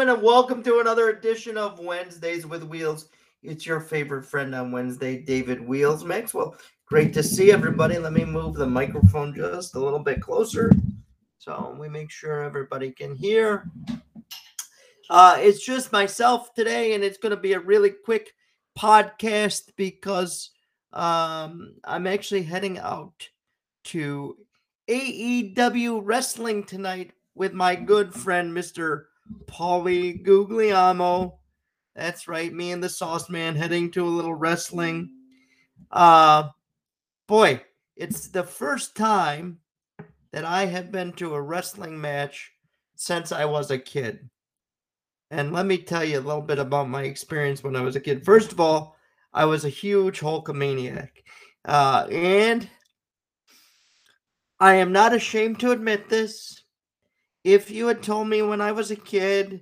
and welcome to another edition of Wednesdays with Wheels. It's your favorite friend on Wednesday, David Wheels Maxwell. Great to see everybody. Let me move the microphone just a little bit closer so we make sure everybody can hear. Uh, it's just myself today, and it's going to be a really quick podcast because um, I'm actually heading out to AEW Wrestling tonight with my good friend, Mr. Paulie Guglielmo. That's right, me and the Sauce Man heading to a little wrestling. Uh boy, it's the first time that I have been to a wrestling match since I was a kid. And let me tell you a little bit about my experience when I was a kid. First of all, I was a huge Hulkamaniac. Uh, and I am not ashamed to admit this. If you had told me when I was a kid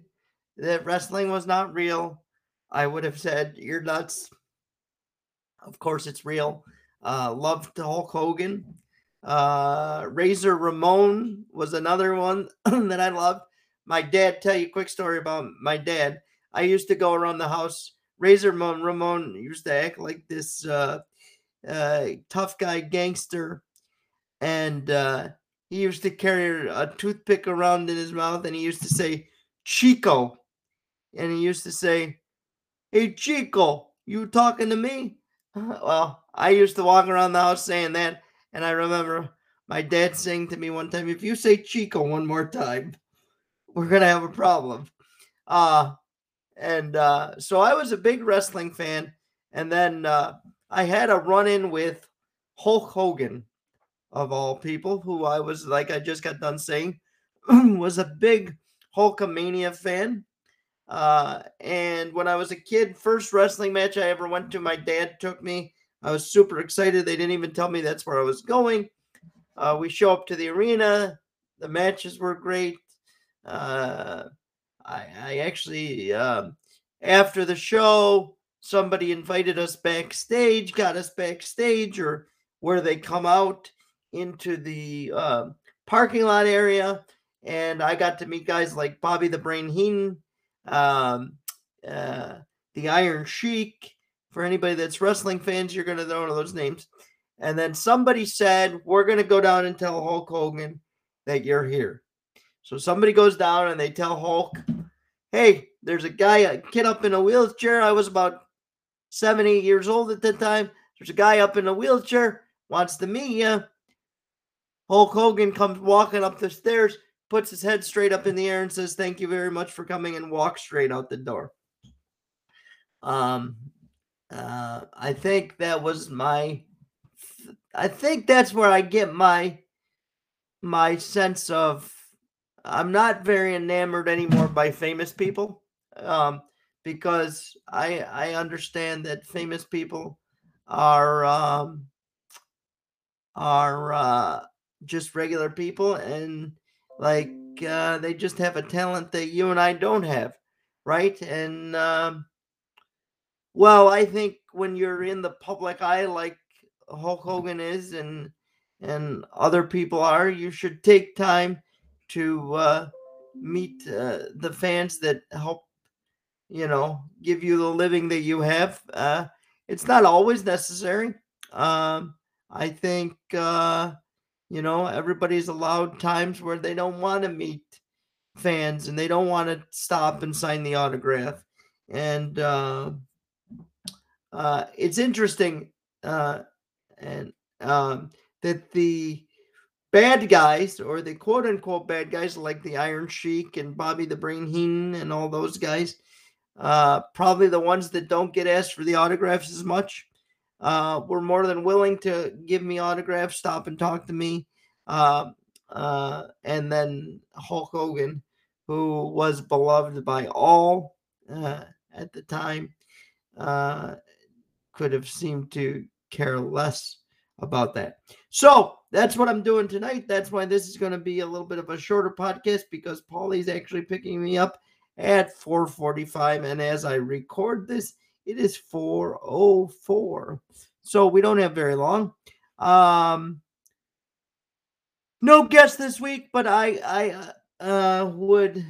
that wrestling was not real, I would have said, You're nuts. Of course, it's real. Uh, loved Hulk Hogan. Uh, Razor Ramon was another one that I loved. My dad, tell you a quick story about my dad. I used to go around the house. Razor Ramon, Ramon used to act like this uh, uh, tough guy gangster. And uh, he used to carry a toothpick around in his mouth and he used to say, Chico. And he used to say, Hey, Chico, you talking to me? Well, I used to walk around the house saying that. And I remember my dad saying to me one time, If you say Chico one more time, we're going to have a problem. Uh, and uh, so I was a big wrestling fan. And then uh, I had a run in with Hulk Hogan of all people, who I was, like I just got done saying, was a big Hulkamania fan. Uh, and when I was a kid, first wrestling match I ever went to, my dad took me. I was super excited. They didn't even tell me that's where I was going. Uh, we show up to the arena. The matches were great. Uh, I, I, actually, um, after the show, somebody invited us backstage, got us backstage, or where they come out into the uh, parking lot area, and I got to meet guys like Bobby the Brain Heenan, um, uh, the Iron Sheik. For anybody that's wrestling fans, you're going to know those names. And then somebody said, We're going to go down and tell Hulk Hogan that you're here. So somebody goes down and they tell Hulk, Hey, there's a guy, a kid up in a wheelchair. I was about seven, eight years old at the time. There's a guy up in a wheelchair, wants to meet you. Hulk Hogan comes walking up the stairs, puts his head straight up in the air, and says, "Thank you very much for coming," and walks straight out the door. Um, uh, I think that was my. I think that's where I get my my sense of. I'm not very enamored anymore by famous people, um, because I I understand that famous people are um, are uh, just regular people and like uh, they just have a talent that you and I don't have, right? And um, well, I think when you're in the public eye, like Hulk Hogan is, and and other people are, you should take time to uh, meet uh, the fans that help, you know, give you the living that you have. Uh, it's not always necessary. Um, I think uh, you know, everybody's allowed times where they don't want to meet fans and they don't want to stop and sign the autograph. And uh, uh, it's interesting uh, and um, that the bad guys or the quote unquote bad guys like the Iron Sheik and Bobby the Brain Heenan and all those guys, uh, probably the ones that don't get asked for the autographs as much uh, were more than willing to give me autographs, stop and talk to me. Uh, uh, and then Hulk Hogan, who was beloved by all uh, at the time, uh, could have seemed to care less about that. So that's what I'm doing tonight. That's why this is going to be a little bit of a shorter podcast because Paulie's actually picking me up at 4:45, and as I record this, it is 404. So we don't have very long. Um no guest this week, but I I uh would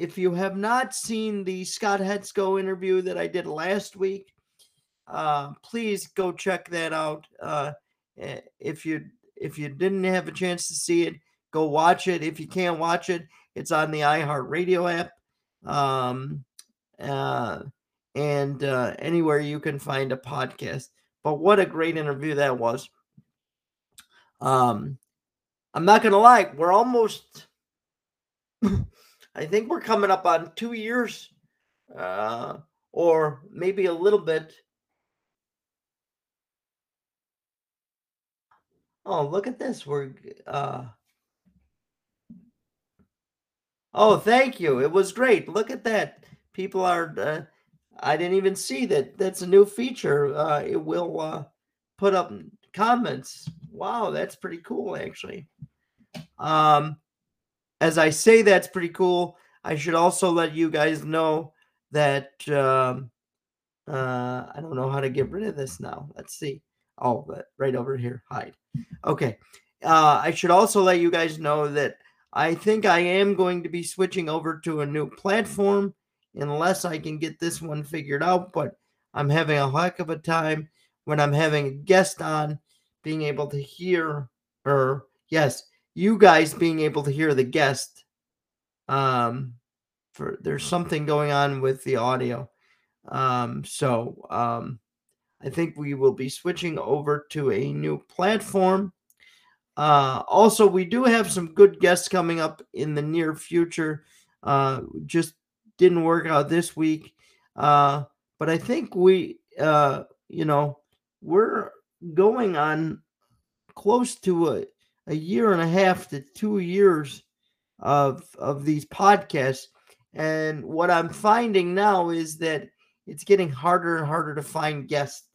if you have not seen the Scott Hetzko interview that I did last week, uh, please go check that out. Uh, if you if you didn't have a chance to see it, go watch it. If you can't watch it, it's on the iHeartRadio app, um, uh, and uh, anywhere you can find a podcast. But what a great interview that was! Um, I'm not gonna lie, we're almost. I think we're coming up on two years, uh, or maybe a little bit. Oh, look at this. We're uh Oh, thank you. It was great. Look at that. People are uh, I didn't even see that. That's a new feature. Uh it will uh put up comments. Wow, that's pretty cool actually. Um as I say that's pretty cool, I should also let you guys know that um uh I don't know how to get rid of this now. Let's see. Oh, but right over here. Hide. Okay. Uh, I should also let you guys know that I think I am going to be switching over to a new platform unless I can get this one figured out. But I'm having a heck of a time when I'm having a guest on, being able to hear, or yes, you guys being able to hear the guest. Um, for there's something going on with the audio. Um, so um, I think we will be switching over to a new platform. Uh, also, we do have some good guests coming up in the near future. Uh, just didn't work out this week. Uh, but I think we, uh, you know, we're going on close to a, a year and a half to two years of of these podcasts. And what I'm finding now is that it's getting harder and harder to find guests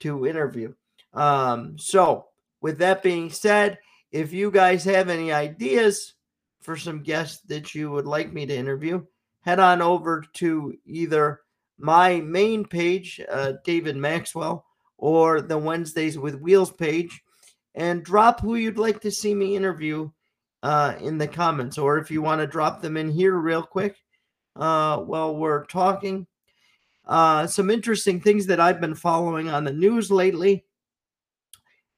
to interview. Um, so, with that being said, if you guys have any ideas for some guests that you would like me to interview, head on over to either my main page, uh, David Maxwell, or the Wednesdays with Wheels page, and drop who you'd like to see me interview uh, in the comments, or if you want to drop them in here real quick uh, while we're talking. Uh, some interesting things that I've been following on the news lately,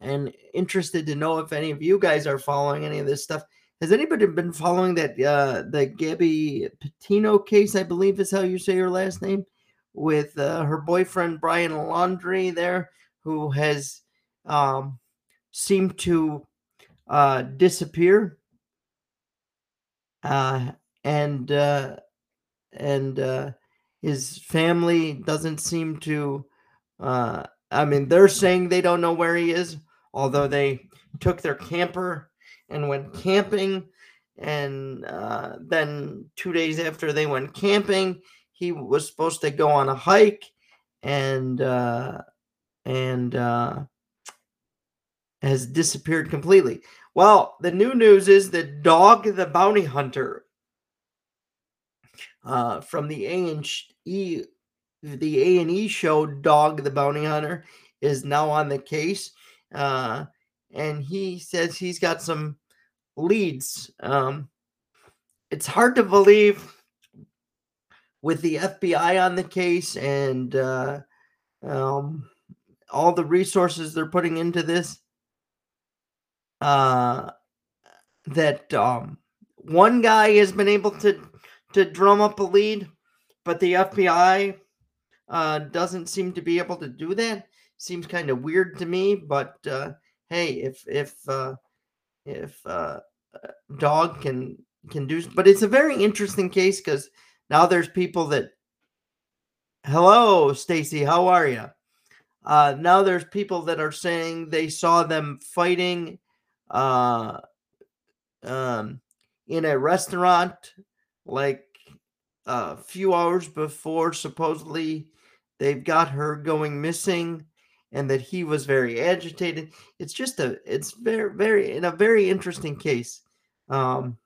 and interested to know if any of you guys are following any of this stuff. Has anybody been following that uh, the Gabby Petito case? I believe is how you say her last name, with uh, her boyfriend Brian Laundrie there, who has um, seemed to uh, disappear, uh, and uh, and uh, his family doesn't seem to uh i mean they're saying they don't know where he is although they took their camper and went camping and uh, then two days after they went camping he was supposed to go on a hike and uh, and uh, has disappeared completely. Well the new news is that dog the bounty hunter uh, from the A and E, the A and E show, Dog the Bounty Hunter, is now on the case, uh, and he says he's got some leads. Um, it's hard to believe with the FBI on the case and uh, um, all the resources they're putting into this. Uh, that um, one guy has been able to to drum up a lead, but the FBI uh, doesn't seem to be able to do that. Seems kind of weird to me, but uh, hey, if if uh, if uh, dog can can do, but it's a very interesting case because now there's people that. Hello, Stacy. How are you? Uh, now there's people that are saying they saw them fighting uh, um, in a restaurant like a few hours before supposedly they've got her going missing and that he was very agitated it's just a it's very very in a very interesting case um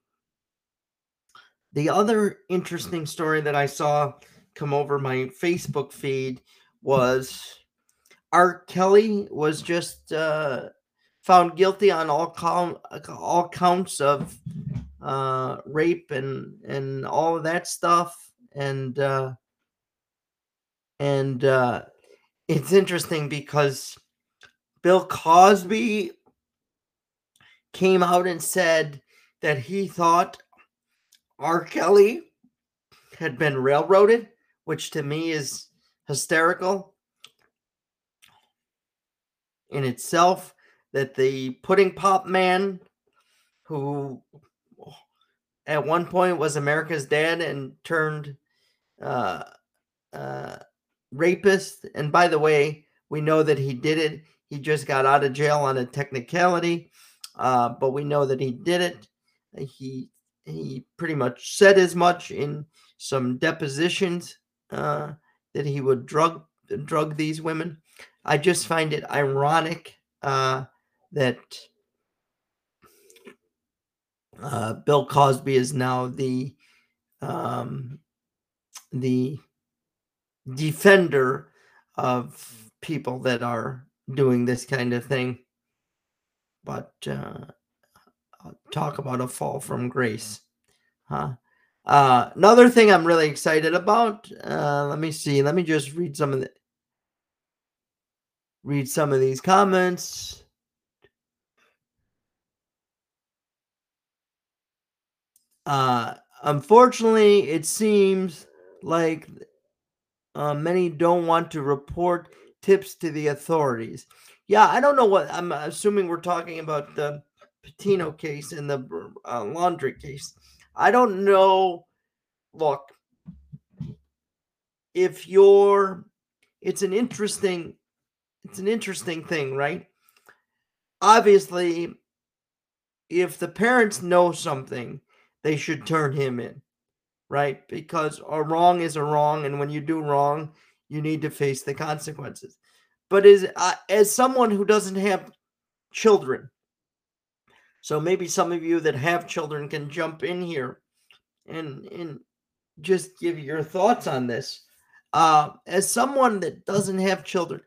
the other interesting story that i saw come over my facebook feed was R. Kelly was just uh, found guilty on all count, all counts of uh, rape and and all of that stuff and uh, and uh, it's interesting because Bill Cosby came out and said that he thought R. Kelly had been railroaded, which to me is hysterical in itself. That the pudding pop man, who at one point was America's dad and turned uh, uh, rapist, and by the way, we know that he did it. He just got out of jail on a technicality, uh, but we know that he did it. He he pretty much said as much in some depositions uh, that he would drug drug these women. I just find it ironic uh, that uh, Bill Cosby is now the um, the defender of people that are doing this kind of thing. But uh, talk about a fall from grace, huh? Uh, another thing I'm really excited about. Uh, let me see. Let me just read some of the read some of these comments. Uh, unfortunately, it seems like uh, many don't want to report tips to the authorities. Yeah, I don't know what I'm assuming we're talking about the Patino case and the uh, Laundrie case. I don't know. Look, if you're, it's an interesting, it's an interesting thing, right? Obviously, if the parents know something, they should turn him in, right? Because a wrong is a wrong, and when you do wrong, you need to face the consequences. But as uh, as someone who doesn't have children, so maybe some of you that have children can jump in here and and just give your thoughts on this. Uh, as someone that doesn't have children,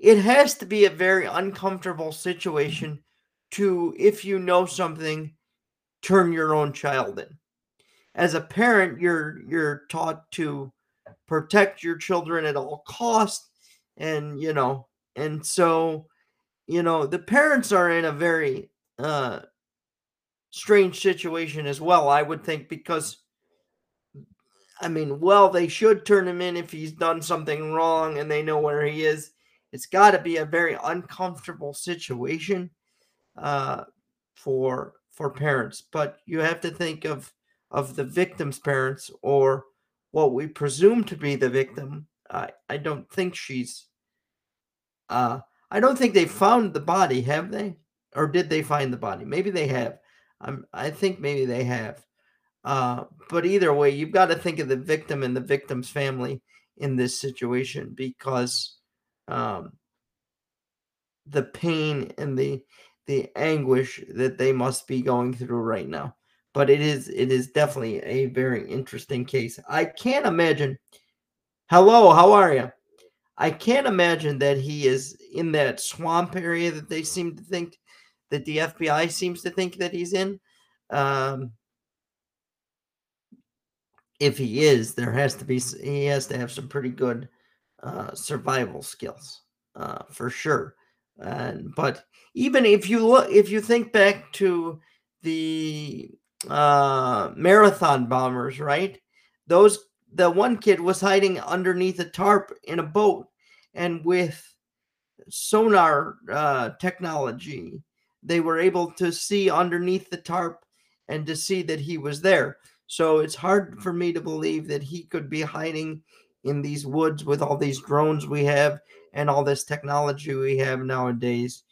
it has to be a very uncomfortable situation to, if you know something, turn your own child in. As a parent, you're you're taught to protect your children at all costs, and you know, and so you know the parents are in a very uh, strange situation as well, I would think, because I mean, well, they should turn him in if he's done something wrong and they know where he is. It's got to be a very uncomfortable situation uh, for for parents, but you have to think of of the victim's parents or what we presume to be the victim. I I don't think she's. Uh, I don't think they found the body, have they? or did they find the body? Maybe they have. I'm, I think maybe they have. Uh, but either way, you've got to think of the victim and the victim's family in this situation because um, the pain and the the anguish that they must be going through right now. But it is it is definitely a very interesting case. I can't imagine. Hello, how are you? I can't imagine that he is in that swamp area that they seem to think that the FBI seems to think that he's in. Um, if he is, there has to be he has to have some pretty good uh, survival skills uh, for sure. And but even if you look, if you think back to the uh, marathon bombers, right? Those the one kid was hiding underneath a tarp in a boat, and with sonar uh, technology they were able to see underneath the tarp and to see that he was there. So it's hard for me to believe that he could be hiding in these woods with all these drones we have and all this technology we have nowadays.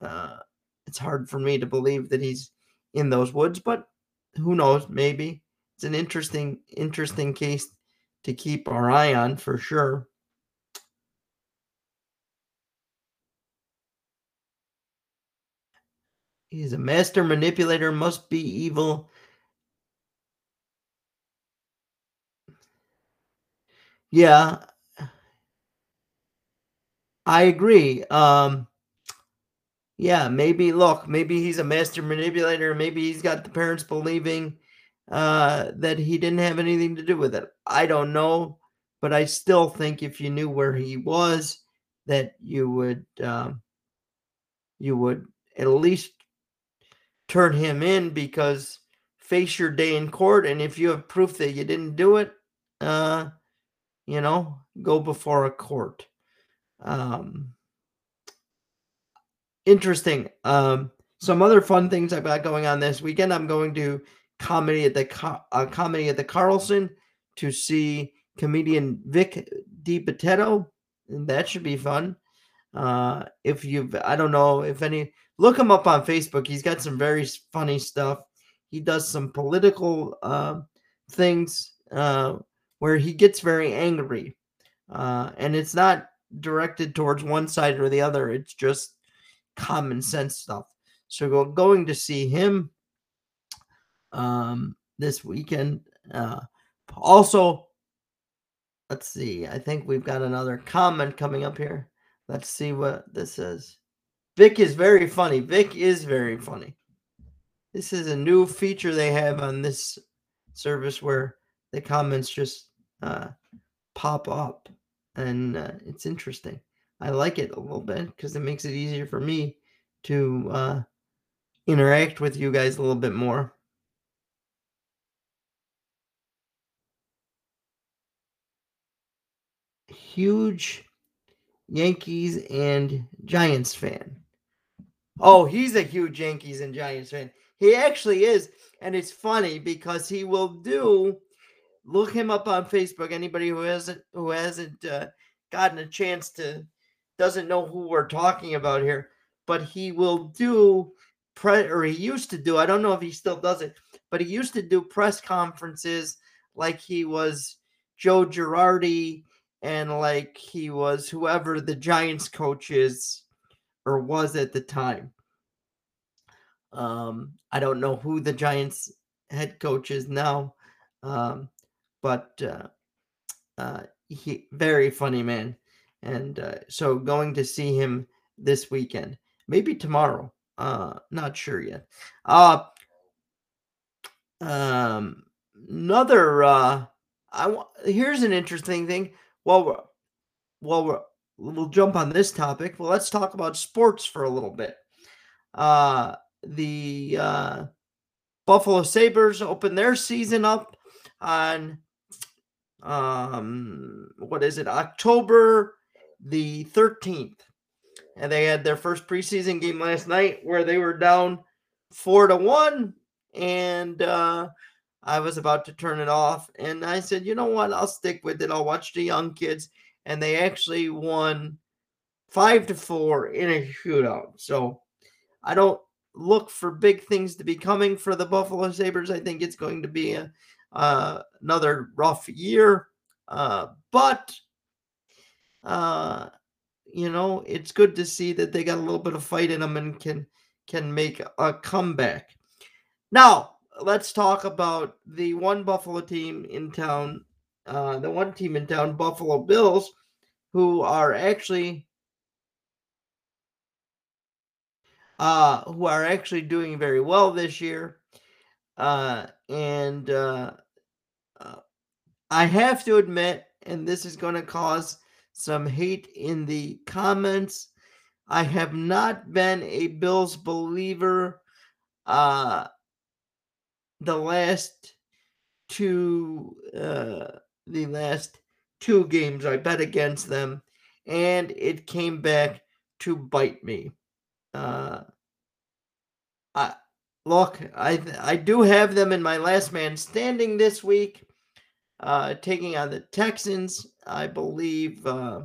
Uh, it's hard for me to believe that he's in those woods, but who knows? Maybe it's an interesting, interesting case to keep our eye on for sure. He's a master manipulator, must be evil. Yeah. I agree. Um yeah, maybe look, maybe he's a master manipulator. Maybe he's got the parents believing uh, that he didn't have anything to do with it. I don't know, but I still think if you knew where he was, that you would um, you would at least turn him in because face your day in court, and if you have proof that you didn't do it, uh, you know, go before a court. Um, interesting. Um, some other fun things I've got going on this weekend. I'm going to comedy at the uh, comedy at the Carlson to see comedian Vic DiBitetto, and that should be fun. Uh, if you've, I don't know if any, look him up on Facebook. He's got some very funny stuff. He does some political uh, things uh, where he gets very angry, uh, and it's not directed towards one side or the other. It's just common sense stuff. So we're going to see him um, this weekend. Uh, also, let's see. I think we've got another comment coming up here. Let's see what this is. Vic is very funny. Vic is very funny. This is a new feature they have on this service where the comments just uh, pop up, and uh, it's interesting. I like it a little bit because it makes it easier for me to uh, interact with you guys a little bit more. Huge Yankees and Giants fan. Oh, he's a huge Yankees and Giants fan. He actually is. And it's funny because he will do look him up on Facebook. Anybody who hasn't who hasn't uh, gotten a chance to doesn't know who we're talking about here, but he will do pre or he used to do. I don't know if he still does it, but he used to do press conferences like he was Joe Girardi and like he was whoever the Giants coach is or was at the time. Um, I don't know who the Giants head coach is now, um, but uh, uh, he very funny man and uh, so going to see him this weekend, maybe tomorrow. Uh, not sure yet. Uh, um, another. Uh, I want. Here's an interesting thing. Well, we're, well, we're, we'll jump on this topic. Well, let's talk about sports for a little bit. Uh, the uh, Buffalo Sabres open their season up on um what is it october the 13th. And they had their first preseason game last night where they were down four to one. And uh, I was about to turn it off. And I said, you know what? I'll stick with it. I'll watch the young kids. And they actually won five to four in a shootout. So I don't look for big things to be coming for the Buffalo Sabres. I think it's going to be a, uh, another rough year. Uh, but uh, you know, it's good to see that they got a little bit of fight in them and can can make a comeback. Now, let's talk about the one Buffalo team in town, uh, the one team in town, Buffalo Bills, who are actually uh, who are actually doing very well this year. Uh, and uh, uh I have to admit, and this is going to cause some hate in the comments. I have not been a Bills believer uh the last two uh the last two games I bet against them and it came back to bite me. Uh I look, I I do have them in my last man standing this week uh, taking on the Texans. I believe. Uh,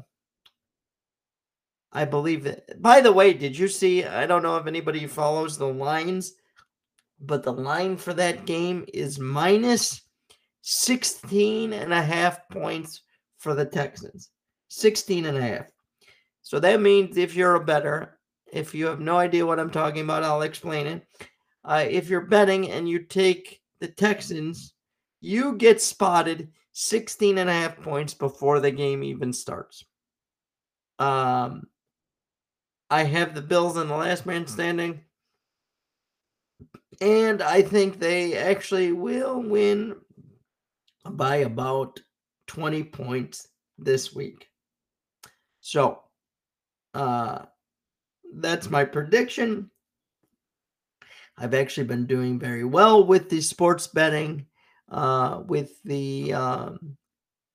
I believe that. By the way, did you see? I don't know if anybody follows the lines, but the line for that game is minus 16 and a half points for the Texans. 16 and a half. So that means if you're a better, if you have no idea what I'm talking about, I'll explain it. Uh, if you're betting and you take the Texans you get spotted 16 and a half points before the game even starts. Um, I have the Bills in the last man standing. And I think they actually will win by about 20 points this week. So, uh, that's my prediction. I've actually been doing very well with the sports betting, uh, with the um,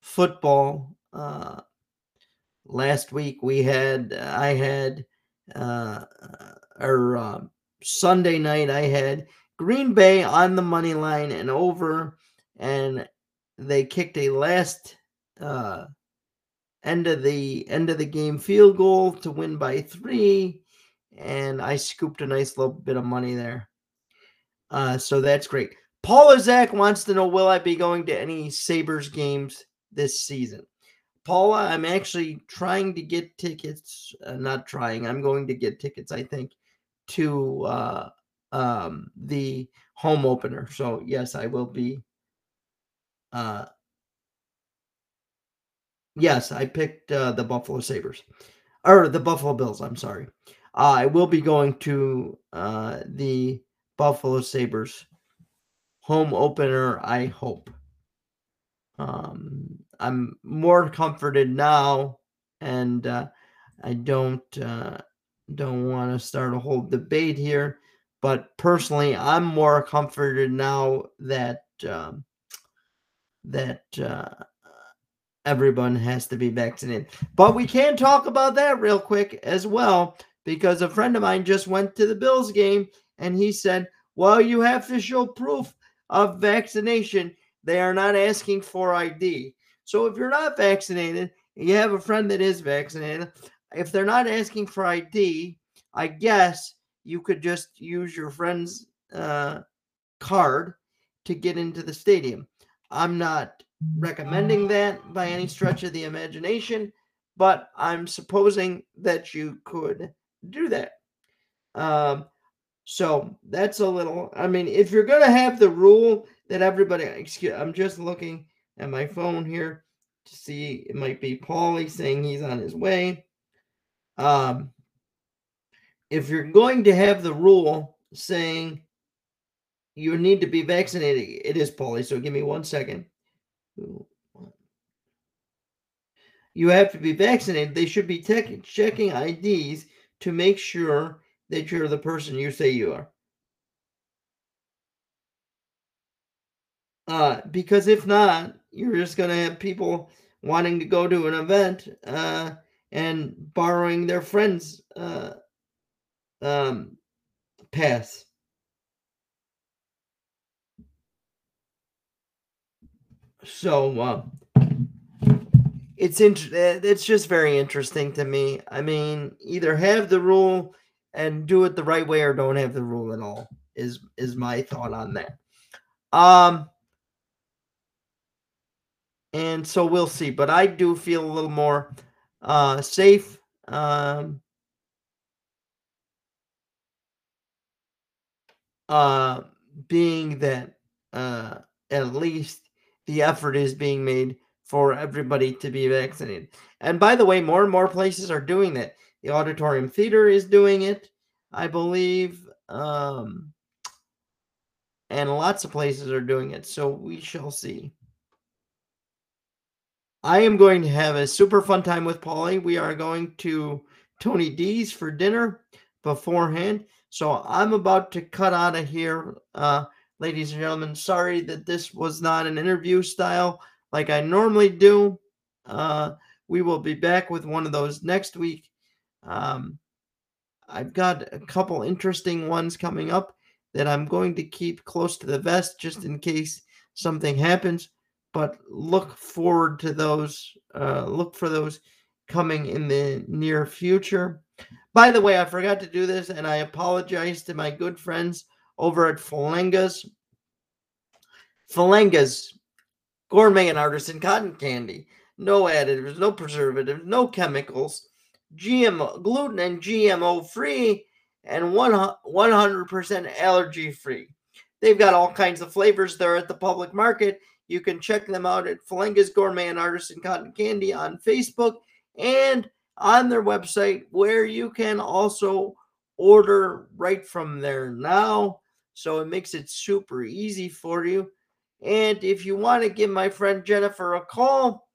football. Uh, last week we had, I had, uh, or uh, Sunday night I had Green Bay on the money line and over, and they kicked a last uh, end of the end of the game field goal to win by three, and I scooped a nice little bit of money there. Uh, so that's great. Paula Zach wants to know Will I be going to any Sabres games this season? Paula, I'm actually trying to get tickets. Uh, not trying, I'm going to get tickets, I think, to uh, um, the home opener. So, yes, I will be. Uh, yes, I picked uh, the Buffalo Sabres or the Buffalo Bills. I'm sorry. Uh, I will be going to uh, the Buffalo Sabres home opener, I hope. Um, I'm more comforted now, and uh, I don't uh, don't want to start a whole debate here. But personally, I'm more comforted now that um, that uh, everyone has to be vaccinated. But we can talk about that real quick as well because a friend of mine just went to the Bills game and he said, well, you have to show proof of vaccination. They are not asking for ID. So if you're not vaccinated, you have a friend that is vaccinated, if they're not asking for ID, I guess you could just use your friend's uh, card to get into the stadium. I'm not recommending that by any stretch of the imagination, but I'm supposing that you could do that. Um, so that's a little. I mean, if you're gonna have the rule that everybody, excuse, I'm just looking at my phone here to see. It might be Paulie saying he's on his way. Um, if you're going to have the rule saying you need to be vaccinated, it is Paulie. So give me one second. You have to be vaccinated. They should be checking IDs to make sure that you're the person you say you are. Uh, because if not, you're just going to have people wanting to go to an event uh, and borrowing their friends' uh, um, pass. So uh, it's int- it's just very interesting to me. I mean, either have the rule and do it the right way or don't have the rule at all is is my thought on that. Um and so we'll see, but I do feel a little more uh safe um uh being that uh at least the effort is being made for everybody to be vaccinated. And by the way, more and more places are doing that. The Auditorium Theater is doing it, I believe. Um, and lots of places are doing it. So we shall see. I am going to have a super fun time with Paulie. We are going to Tony D's for dinner beforehand. So I'm about to cut out of here, uh, ladies and gentlemen. Sorry that this was not an interview style like I normally do. Uh, we will be back with one of those next week. Um, I've got a couple interesting ones coming up that I'm going to keep close to the vest just in case something happens. But look forward to those. Uh, look for those coming in the near future. By the way, I forgot to do this, and I apologize to my good friends over at Falengas. Falengas, gourmet and artisan cotton candy. No additives, no preservatives, no chemicals GMO, gluten and GMO free, and 100% allergy free. They've got all kinds of flavors there at the public market. You can check them out at Falenga's Gourmet and Artisan Cotton Candy on Facebook and on their website where you can also order right from there now. So it makes it super easy for you. And if you want to give my friend Jennifer a call,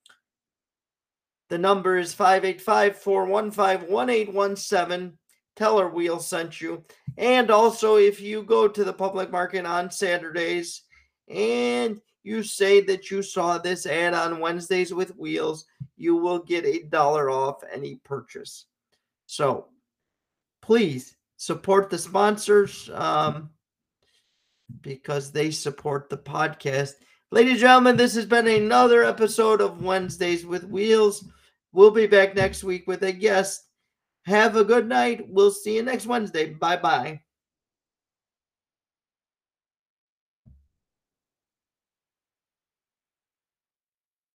the number is 585 415 1817. Tell her Wheel sent you. And also, if you go to the public market on Saturdays and you say that you saw this ad on Wednesdays with Wheels, you will get a dollar off any purchase. So please support the sponsors um, because they support the podcast. Ladies and gentlemen, this has been another episode of Wednesdays with Wheels. We'll be back next week with a guest. Have a good night. We'll see you next Wednesday. Bye bye.